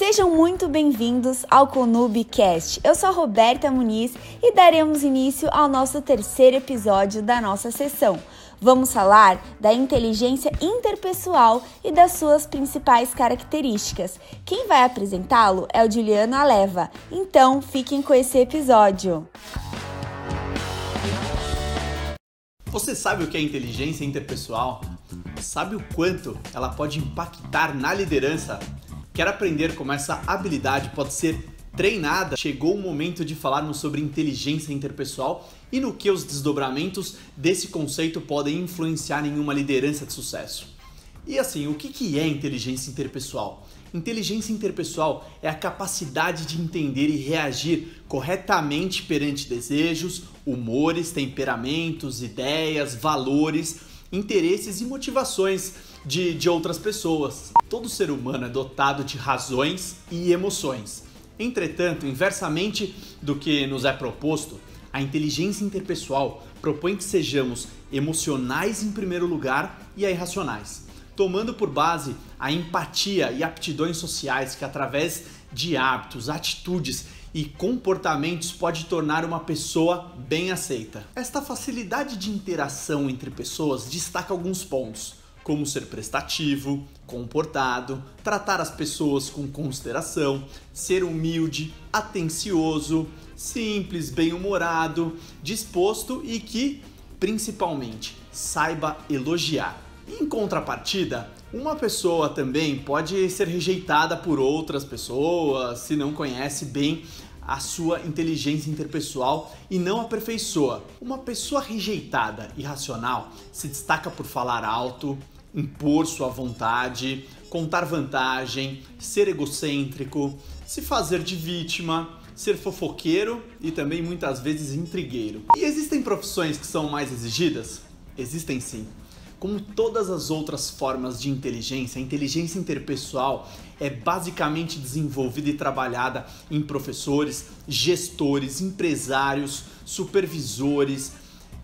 Sejam muito bem-vindos ao Conubcast. Eu sou a Roberta Muniz e daremos início ao nosso terceiro episódio da nossa sessão. Vamos falar da inteligência interpessoal e das suas principais características. Quem vai apresentá-lo é o Juliano Aleva. Então, fiquem com esse episódio. Você sabe o que é inteligência interpessoal? Sabe o quanto ela pode impactar na liderança? Quer aprender como essa habilidade pode ser treinada? Chegou o momento de falarmos sobre inteligência interpessoal e no que os desdobramentos desse conceito podem influenciar em uma liderança de sucesso. E assim, o que é inteligência interpessoal? Inteligência interpessoal é a capacidade de entender e reagir corretamente perante desejos, humores, temperamentos, ideias, valores, interesses e motivações de, de outras pessoas. Todo ser humano é dotado de razões e emoções. Entretanto, inversamente do que nos é proposto, a inteligência interpessoal propõe que sejamos emocionais em primeiro lugar e irracionais tomando por base a empatia e aptidões sociais que, através de hábitos, atitudes e comportamentos, pode tornar uma pessoa bem aceita. Esta facilidade de interação entre pessoas destaca alguns pontos, como ser prestativo, comportado, tratar as pessoas com consideração, ser humilde, atencioso, simples, bem-humorado, disposto e que, principalmente, saiba elogiar. Em contrapartida, uma pessoa também pode ser rejeitada por outras pessoas se não conhece bem a sua inteligência interpessoal e não aperfeiçoa. Uma pessoa rejeitada e racional se destaca por falar alto, impor sua vontade, contar vantagem, ser egocêntrico, se fazer de vítima, ser fofoqueiro e também muitas vezes intrigueiro. E existem profissões que são mais exigidas? Existem sim. Como todas as outras formas de inteligência, a inteligência interpessoal é basicamente desenvolvida e trabalhada em professores, gestores, empresários, supervisores,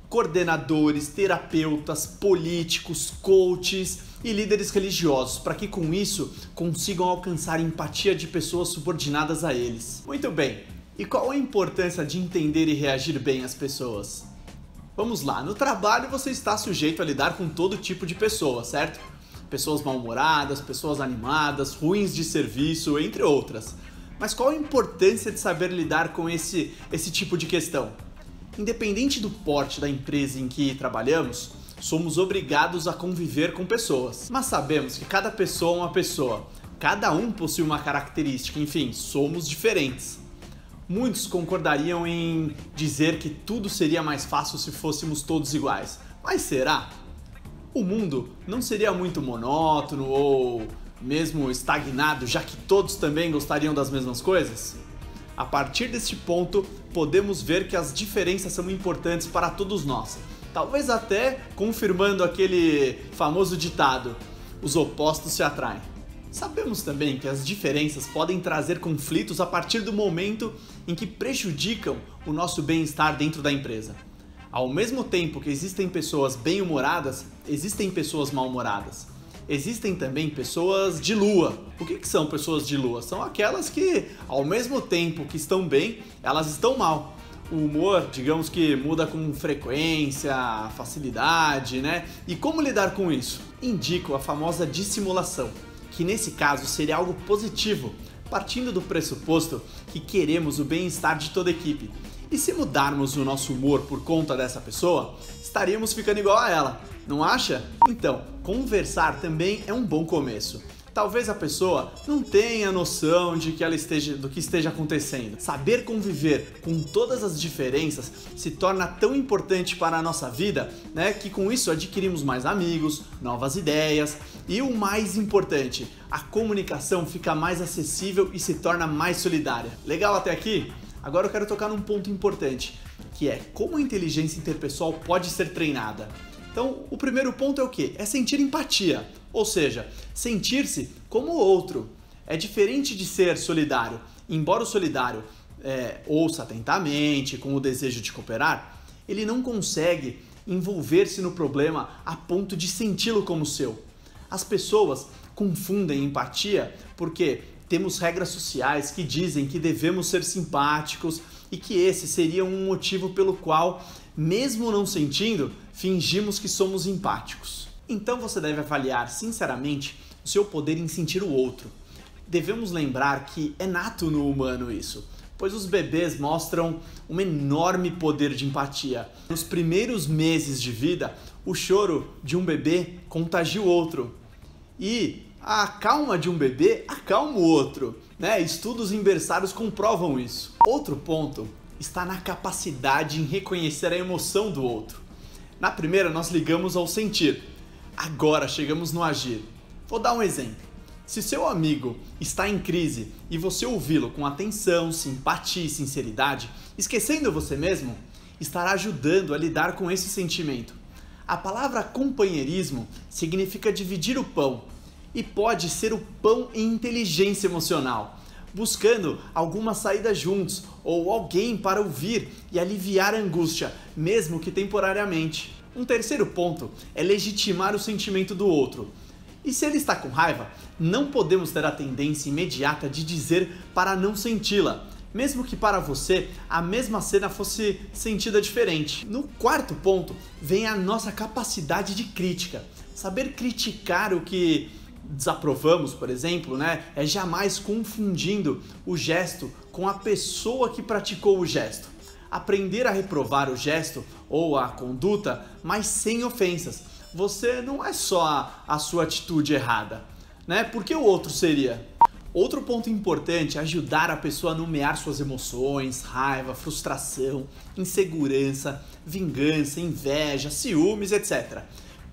coordenadores, terapeutas, políticos, coaches e líderes religiosos, para que com isso consigam alcançar empatia de pessoas subordinadas a eles. Muito bem, e qual a importância de entender e reagir bem às pessoas? Vamos lá, no trabalho você está sujeito a lidar com todo tipo de pessoas, certo? Pessoas mal-humoradas, pessoas animadas, ruins de serviço, entre outras. Mas qual a importância de saber lidar com esse, esse tipo de questão? Independente do porte da empresa em que trabalhamos, somos obrigados a conviver com pessoas. Mas sabemos que cada pessoa é uma pessoa, cada um possui uma característica, enfim, somos diferentes. Muitos concordariam em dizer que tudo seria mais fácil se fôssemos todos iguais. Mas será? O mundo não seria muito monótono ou mesmo estagnado, já que todos também gostariam das mesmas coisas? A partir deste ponto, podemos ver que as diferenças são importantes para todos nós. Talvez até confirmando aquele famoso ditado: os opostos se atraem. Sabemos também que as diferenças podem trazer conflitos a partir do momento em que prejudicam o nosso bem-estar dentro da empresa. Ao mesmo tempo que existem pessoas bem-humoradas, existem pessoas mal-humoradas. Existem também pessoas de lua. O que, que são pessoas de lua? São aquelas que, ao mesmo tempo que estão bem, elas estão mal o humor, digamos que muda com frequência, facilidade, né? E como lidar com isso? Indico a famosa dissimulação que nesse caso seria algo positivo, partindo do pressuposto que queremos o bem-estar de toda a equipe. E se mudarmos o nosso humor por conta dessa pessoa, estaríamos ficando igual a ela, não acha? Então, conversar também é um bom começo talvez a pessoa não tenha noção de que ela esteja, do que esteja acontecendo. Saber conviver com todas as diferenças se torna tão importante para a nossa vida, né, que com isso adquirimos mais amigos, novas ideias e o mais importante, a comunicação fica mais acessível e se torna mais solidária. Legal até aqui? Agora eu quero tocar num ponto importante, que é como a inteligência interpessoal pode ser treinada. Então, o primeiro ponto é o que? É sentir empatia, ou seja, sentir-se como o outro. É diferente de ser solidário. Embora o solidário é, ouça atentamente, com o desejo de cooperar, ele não consegue envolver-se no problema a ponto de senti-lo como seu. As pessoas confundem empatia porque Temos regras sociais que dizem que devemos ser simpáticos e que esse seria um motivo pelo qual, mesmo não sentindo, fingimos que somos empáticos. Então você deve avaliar sinceramente o seu poder em sentir o outro. Devemos lembrar que é nato no humano isso, pois os bebês mostram um enorme poder de empatia. Nos primeiros meses de vida, o choro de um bebê contagia o outro. E a calma de um bebê acalma o outro. Né? Estudos em berçários comprovam isso. Outro ponto está na capacidade em reconhecer a emoção do outro. Na primeira, nós ligamos ao sentir. Agora chegamos no agir. Vou dar um exemplo. Se seu amigo está em crise e você ouvi-lo com atenção, simpatia e sinceridade, esquecendo você mesmo, estará ajudando a lidar com esse sentimento. A palavra companheirismo significa dividir o pão e pode ser o pão em inteligência emocional, buscando alguma saída juntos ou alguém para ouvir e aliviar a angústia, mesmo que temporariamente. Um terceiro ponto é legitimar o sentimento do outro. E se ele está com raiva, não podemos ter a tendência imediata de dizer para não senti-la, mesmo que para você a mesma cena fosse sentida diferente. No quarto ponto vem a nossa capacidade de crítica. Saber criticar o que desaprovamos, por exemplo, né, é jamais confundindo o gesto com a pessoa que praticou o gesto. Aprender a reprovar o gesto ou a conduta, mas sem ofensas você não é só a, a sua atitude errada, né? Por que o outro seria? Outro ponto importante é ajudar a pessoa a nomear suas emoções, raiva, frustração, insegurança, vingança, inveja, ciúmes, etc.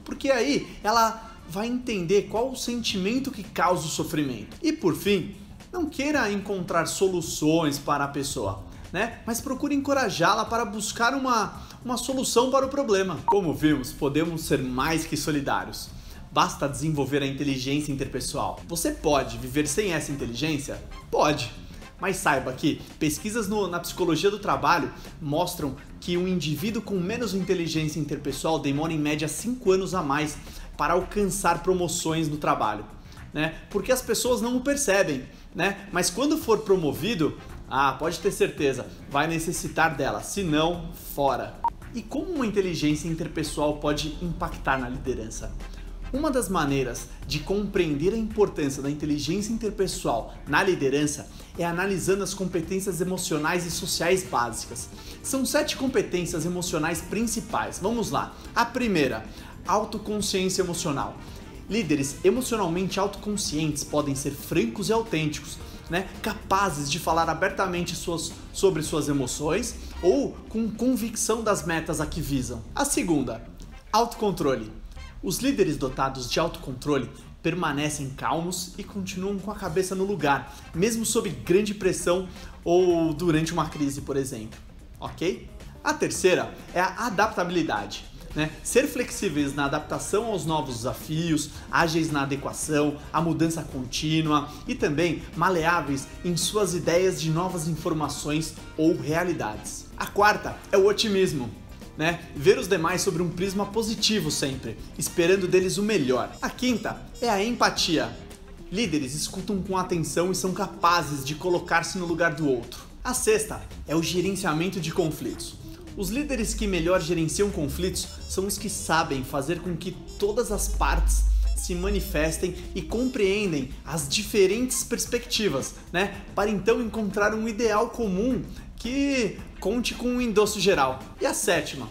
Porque aí ela vai entender qual o sentimento que causa o sofrimento. E por fim, não queira encontrar soluções para a pessoa né? Mas procure encorajá-la para buscar uma, uma solução para o problema. Como vimos, podemos ser mais que solidários. Basta desenvolver a inteligência interpessoal. Você pode viver sem essa inteligência? Pode. Mas saiba que pesquisas no, na psicologia do trabalho mostram que um indivíduo com menos inteligência interpessoal demora em média 5 anos a mais para alcançar promoções no trabalho. Né? Porque as pessoas não o percebem, né? Mas quando for promovido, ah, pode ter certeza, vai necessitar dela, se não, fora. E como uma inteligência interpessoal pode impactar na liderança? Uma das maneiras de compreender a importância da inteligência interpessoal na liderança é analisando as competências emocionais e sociais básicas. São sete competências emocionais principais. Vamos lá. A primeira, autoconsciência emocional. Líderes emocionalmente autoconscientes podem ser francos e autênticos, né, capazes de falar abertamente suas, sobre suas emoções ou com convicção das metas a que visam. A segunda, autocontrole. Os líderes dotados de autocontrole permanecem calmos e continuam com a cabeça no lugar, mesmo sob grande pressão ou durante uma crise, por exemplo. Ok? A terceira é a adaptabilidade. Né? Ser flexíveis na adaptação aos novos desafios, ágeis na adequação, à mudança contínua e também maleáveis em suas ideias de novas informações ou realidades. A quarta é o otimismo. Né? Ver os demais sobre um prisma positivo sempre, esperando deles o melhor. A quinta é a empatia. Líderes escutam com atenção e são capazes de colocar-se no lugar do outro. A sexta é o gerenciamento de conflitos. Os líderes que melhor gerenciam conflitos são os que sabem fazer com que todas as partes se manifestem e compreendem as diferentes perspectivas, né? Para então encontrar um ideal comum que conte com um endosso geral. E a sétima,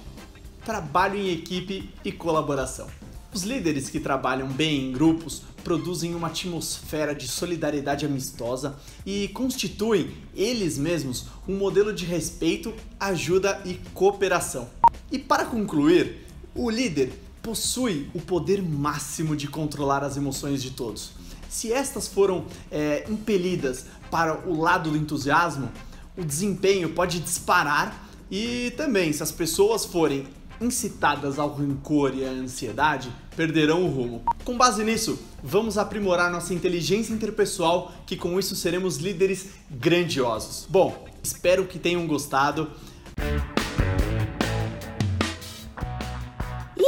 trabalho em equipe e colaboração. Os líderes que trabalham bem em grupos produzem uma atmosfera de solidariedade amistosa e constituem eles mesmos um modelo de respeito, ajuda e cooperação. E para concluir, o líder possui o poder máximo de controlar as emoções de todos. Se estas foram é, impelidas para o lado do entusiasmo, o desempenho pode disparar e também, se as pessoas forem incitadas ao rancor e à ansiedade perderão o rumo. Com base nisso, vamos aprimorar nossa inteligência interpessoal, que com isso seremos líderes grandiosos. Bom, espero que tenham gostado.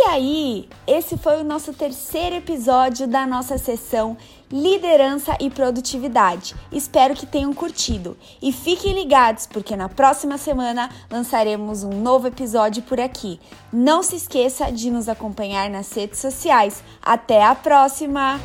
Aí, esse foi o nosso terceiro episódio da nossa sessão Liderança e Produtividade. Espero que tenham curtido e fiquem ligados porque na próxima semana lançaremos um novo episódio por aqui. Não se esqueça de nos acompanhar nas redes sociais. Até a próxima!